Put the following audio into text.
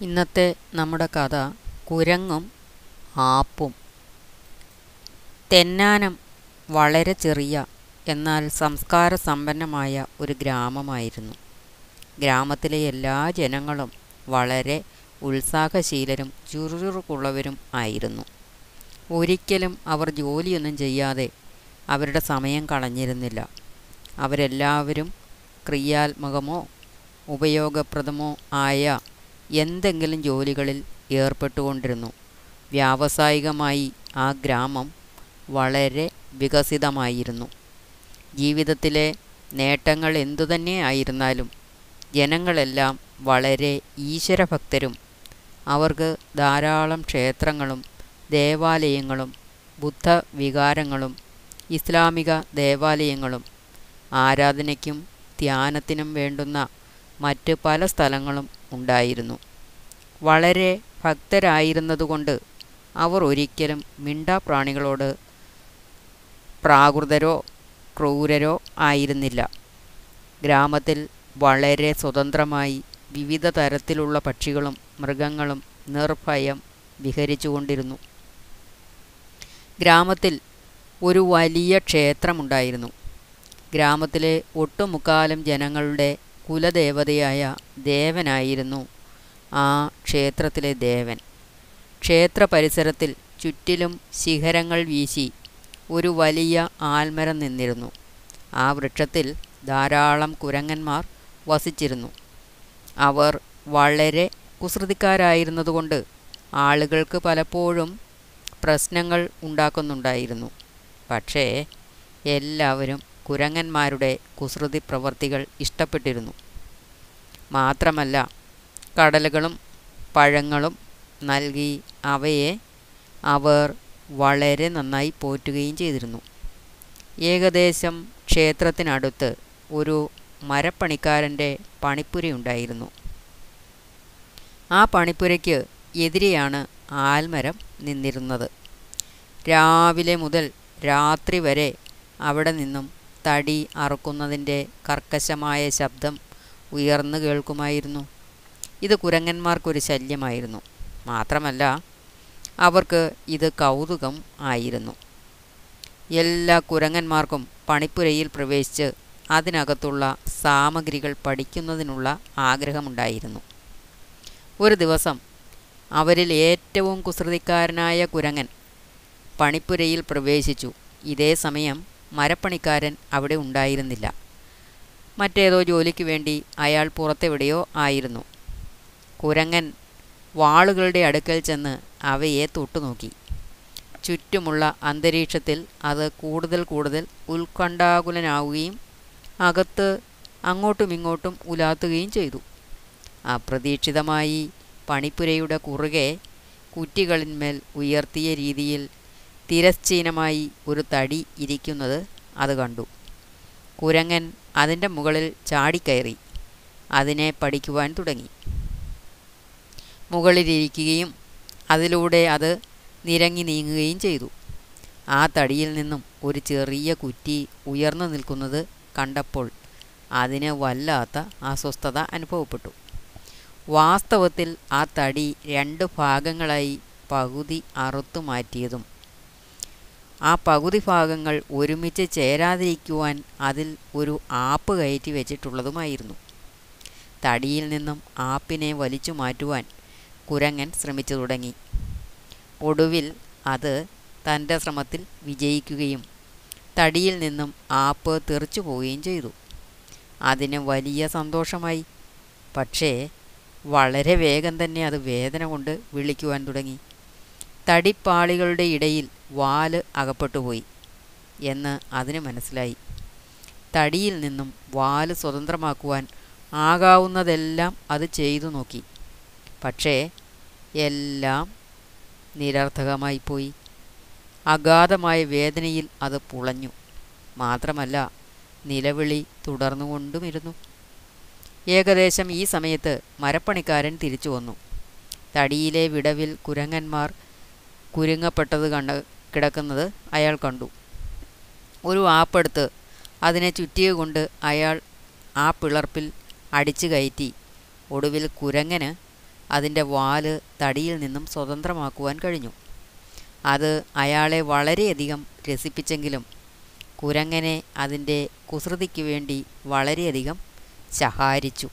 ഇന്നത്തെ നമ്മുടെ കഥ കുരങ്ങും ആപ്പും. തെന്നാനം വളരെ ചെറിയ എന്നാൽ സംസ്കാര സമ്പന്നമായ ഒരു ഗ്രാമമായിരുന്നു. ഗ്രാമത്തിലെ എല്ലാ ജനങ്ങളും വളരെ ഉത്സാഹശീലരും ചുറുചുറുക്കുള്ളവരും ആയിരുന്നു. ഒരിക്കലും അവർ ജോലിയൊന്നും ചെയ്യാതെ അവരുടെ സമയം കളഞ്ഞിരുന്നില്ല. അവരെല്ലാവരും ക്രിയാത്മകമോ ഉപയോഗപ്രദമോ ആയ എന്തെങ്കിലും ജോലികളിൽ ഏർപ്പെട്ടുകൊണ്ടിരുന്നു. വ്യാവസായികമായി ആ ഗ്രാമം വളരെ വികസിതമായിരുന്നു. ജീവിതത്തിലെ നേട്ടങ്ങൾ എന്തുതന്നെ ആയിരുന്നാലും ജനങ്ങളെല്ലാം വളരെ ഈശ്വരഭക്തരും അവർക്ക് ധാരാളം ക്ഷേത്രങ്ങളും ദേവാലയങ്ങളും ബുദ്ധവികാരങ്ങളും ഇസ്ലാമിക ദേവാലയങ്ങളും ആരാധനയ്ക്കും ധ്യാനത്തിനും വേണ്ടുന്ന മറ്റ് പല സ്ഥലങ്ങളും ഉണ്ടായിരുന്നു. വളരെ ഭക്തരായിരുന്നതുകൊണ്ട് അവർ ഒരിക്കലും മിണ്ടാപ്രാണികളോട് പ്രാകൃതരോ ക്രൂരരോ ആയിരുന്നില്ല. ഗ്രാമത്തിൽ വളരെ സ്വതന്ത്രമായി വിവിധ തരത്തിലുള്ള പക്ഷികളും മൃഗങ്ങളും നിർഭയം വിഹരിച്ചുകൊണ്ടിരുന്നു. ഗ്രാമത്തിൽ ഒരു വലിയ ക്ഷേത്രമുണ്ടായിരുന്നു. ഗ്രാമത്തിലെ ഒട്ടുമുക്കാലും ജനങ്ങളുടെ കുലദേവതയായ ദേവനായിരുന്നു ആ ക്ഷേത്രത്തിലെ ദേവൻ. ക്ഷേത്ര പരിസരത്തിൽ ചുറ്റിലും ശിഖരങ്ങൾ വീശി ഒരു വലിയ ആൽമരം നിന്നിരുന്നു. ആ വൃക്ഷത്തിൽ ധാരാളം കുരങ്ങന്മാർ വസിച്ചിരുന്നു. അവർ വളരെ കുസൃതിക്കാരായിരുന്നതുകൊണ്ട് ആളുകൾക്ക് പലപ്പോഴും പ്രശ്നങ്ങൾ ഉണ്ടാക്കുന്നുണ്ടായിരുന്നു. പക്ഷേ എല്ലാവരും കുരങ്ങന്മാരുടെ കുസൃതി പ്രവർത്തികൾ ഇഷ്ടപ്പെട്ടിരുന്നു. മാത്രമല്ല കടലുകളും പഴങ്ങളും നൽകി അവയെ അവർ വളരെ നന്നായി പോറ്റുകയും ചെയ്തിരുന്നു. ഏകദേശം ക്ഷേത്രത്തിനടുത്ത് ഒരു മരപ്പണിക്കാരന്റെ പണിപ്പുരയുണ്ടായിരുന്നു ആ പണിപ്പുരയ്ക്ക് എതിരെയാണ് ആൽമരം നിന്നിരുന്നത്. രാവിലെ മുതൽ രാത്രി വരെ അവിടെ നിന്നും തടി അറുക്കുന്നതിന്റെ കർക്കശമായ ശബ്ദം ഉയർന്നു കേൾക്കുമായിരുന്നു. ഇത് കുരങ്ങന്മാർക്കൊരു ശല്യമായിരുന്നു. മാത്രമല്ല അവർക്ക് ഇത് കൗതുകം ആയിരുന്നു. എല്ലാ കുരങ്ങന്മാർക്കും പണിപ്പുരയിൽ പ്രവേശിച്ച് അതിനകത്തുള്ള സാമഗ്രികൾ പഠിക്കുന്നതിനുള്ള ആഗ്രഹമുണ്ടായിരുന്നു. ഒരു ദിവസം അവരിൽ ഏറ്റവും കുസൃതിക്കാരനായ കുരങ്ങൻ പണിപ്പുരയിൽ പ്രവേശിച്ചു. ഇതേ സമയം മരപ്പണിക്കാരൻ അവിടെ ഉണ്ടായിരുന്നില്ല. മറ്റേതോ ജോലിക്ക് വേണ്ടി അയാൾ പുറത്തെവിടെയോ ആയിരുന്നു. കുരങ്ങൻ വാളുകളുടെ അടുക്കൽ ചെന്ന് അവയെ തൊട്ടുനോക്കി. ചുറ്റുമുള്ള അന്തരീക്ഷത്തിൽ അത് കൂടുതൽ കൂടുതൽ ഉത്കണ്ഠാകുലനാവുകയും അകത്ത് അങ്ങോട്ടും ഇങ്ങോട്ടും ഉലാത്തുകയും ചെയ്തു. അപ്രതീക്ഷിതമായി പണിപ്പുരയുടെ കുറുകെ കുറ്റികളിന്മേൽ ഉയർത്തിയ രീതിയിൽ തിരശ്ചീനമായി ഒരു തടി ഇരിക്കുന്നത് അത് കണ്ടു. കുരങ്ങൻ അതിന്റെ മുകളിൽ ചാടിക്കയറി. അതിനെ പഠിക്കുവാൻ തുടങ്ങി. മുകളിലിരിക്കുകയും അതിലൂടെ അത് നിരങ്ങി നീങ്ങുകയും ചെയ്തു. ആ തടിയിൽ നിന്നും ഒരു ചെറിയ കുറ്റി ഉയർന്നു നിൽക്കുന്നത് കണ്ടപ്പോൾ അതിന് വല്ലാത്ത അസ്വസ്ഥത അനുഭവപ്പെട്ടു. വാസ്തവത്തിൽ ആ തടി രണ്ട് ഭാഗങ്ങളായി പകുതി അറുത്തു മാറ്റിയതും ആ പകുതി ഭാഗങ്ങൾ ഒരുമിച്ച് ചേരാതിരിക്കുവാൻ അതിൽ ഒരു ആപ്പ് കയറ്റി വെച്ചിട്ടുള്ളതുമായിരുന്നു. തടിയിൽ നിന്നും ആപ്പിനെ വലിച്ചു മാറ്റുവാൻ കുരങ്ങൻ ശ്രമിച്ചു തുടങ്ങി. ഒടുവിൽ അത് തന്റെ ശ്രമത്തിൽ വിജയിക്കുകയും തടിയിൽ നിന്നും ആപ്പ് തെറിച്ചു പോവുകയും ചെയ്തു. അതിന് വലിയ സന്തോഷമായി. പക്ഷേ വളരെ വേഗം തന്നെ അത് വേദന കൊണ്ട് വിളിക്കുവാൻ തുടങ്ങി. തടിപ്പാളികളുടെ ഇടയിൽ വാൽ അകപ്പെട്ടുപോയി എന്ന് അതിന് മനസ്സിലായി. തടിയിൽ നിന്നും വാൽ സ്വതന്ത്രമാക്കുവാൻ ആകാവുന്നതെല്ലാം അത് ചെയ്തു നോക്കി. പക്ഷേ എല്ലാം നിരർത്ഥകമായി പോയി അഗാധമായ വേദനയിൽ അത് പുളഞ്ഞു. മാത്രമല്ല നിലവിളി തുടർന്നുകൊണ്ടുമിരുന്നു. ഏകദേശം ഈ സമയത്ത് മരപ്പണിക്കാരൻ തിരിച്ചു വന്നു. തടിയിലെ വിടവിൽ കുരങ്ങന്മാർ കുരുങ്ങപ്പെട്ടത് കണ്ട കിടക്കുന്നത് അയാൾ കണ്ടു. ഒരു ആപ്പെടുത്ത് അതിനെ ചുറ്റിയ കൊണ്ട് അയാൾ ആ പിളർപ്പിൽ അടിച്ചു കയറ്റി. ഒടുവിൽ കുരങ്ങന് അതിന്റെ വാൽ തടിയിൽ നിന്നും സ്വതന്ത്രമാക്കുവാൻ കഴിഞ്ഞു. അത് അയാളെ വളരെയധികം രസിപ്പിച്ചെങ്കിലും കുരങ്ങനെ അതിന്റെ കുസൃതിക്ക് വേണ്ടി വളരെയധികം ശഹാരിച്ചു.